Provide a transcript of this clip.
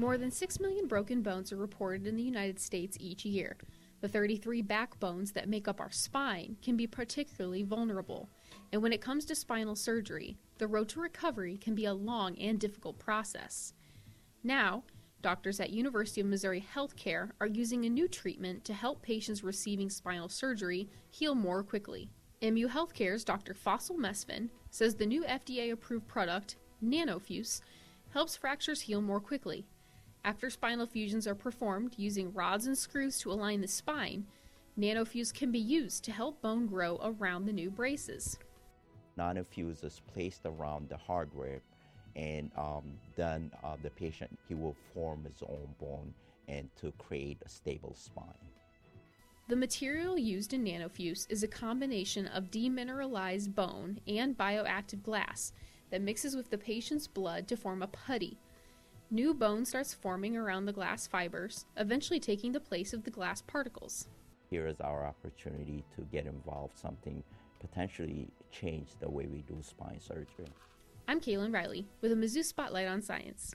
More than 6 million broken bones are reported in the United States each year. The 33 backbones that make up our spine can be particularly vulnerable, and when it comes to spinal surgery, the road to recovery can be a long and difficult process. Now, doctors at University of Missouri Healthcare are using a new treatment to help patients receiving spinal surgery heal more quickly. MU Healthcare's Dr. Fassil Mesfin says the new FDA approved product, NanoFuse, helps fractures heal more quickly. After spinal fusions are performed using rods and screws to align the spine, NanoFuse can be used to help bone grow around the new braces. NanoFuse is placed around the hardware, and um, then uh, the patient he will form his own bone and to create a stable spine. The material used in NanoFuse is a combination of demineralized bone and bioactive glass that mixes with the patient's blood to form a putty. New bone starts forming around the glass fibers, eventually taking the place of the glass particles. Here is our opportunity to get involved, something potentially change the way we do spine surgery. I'm Kaylin Riley with a Mizzou Spotlight on Science.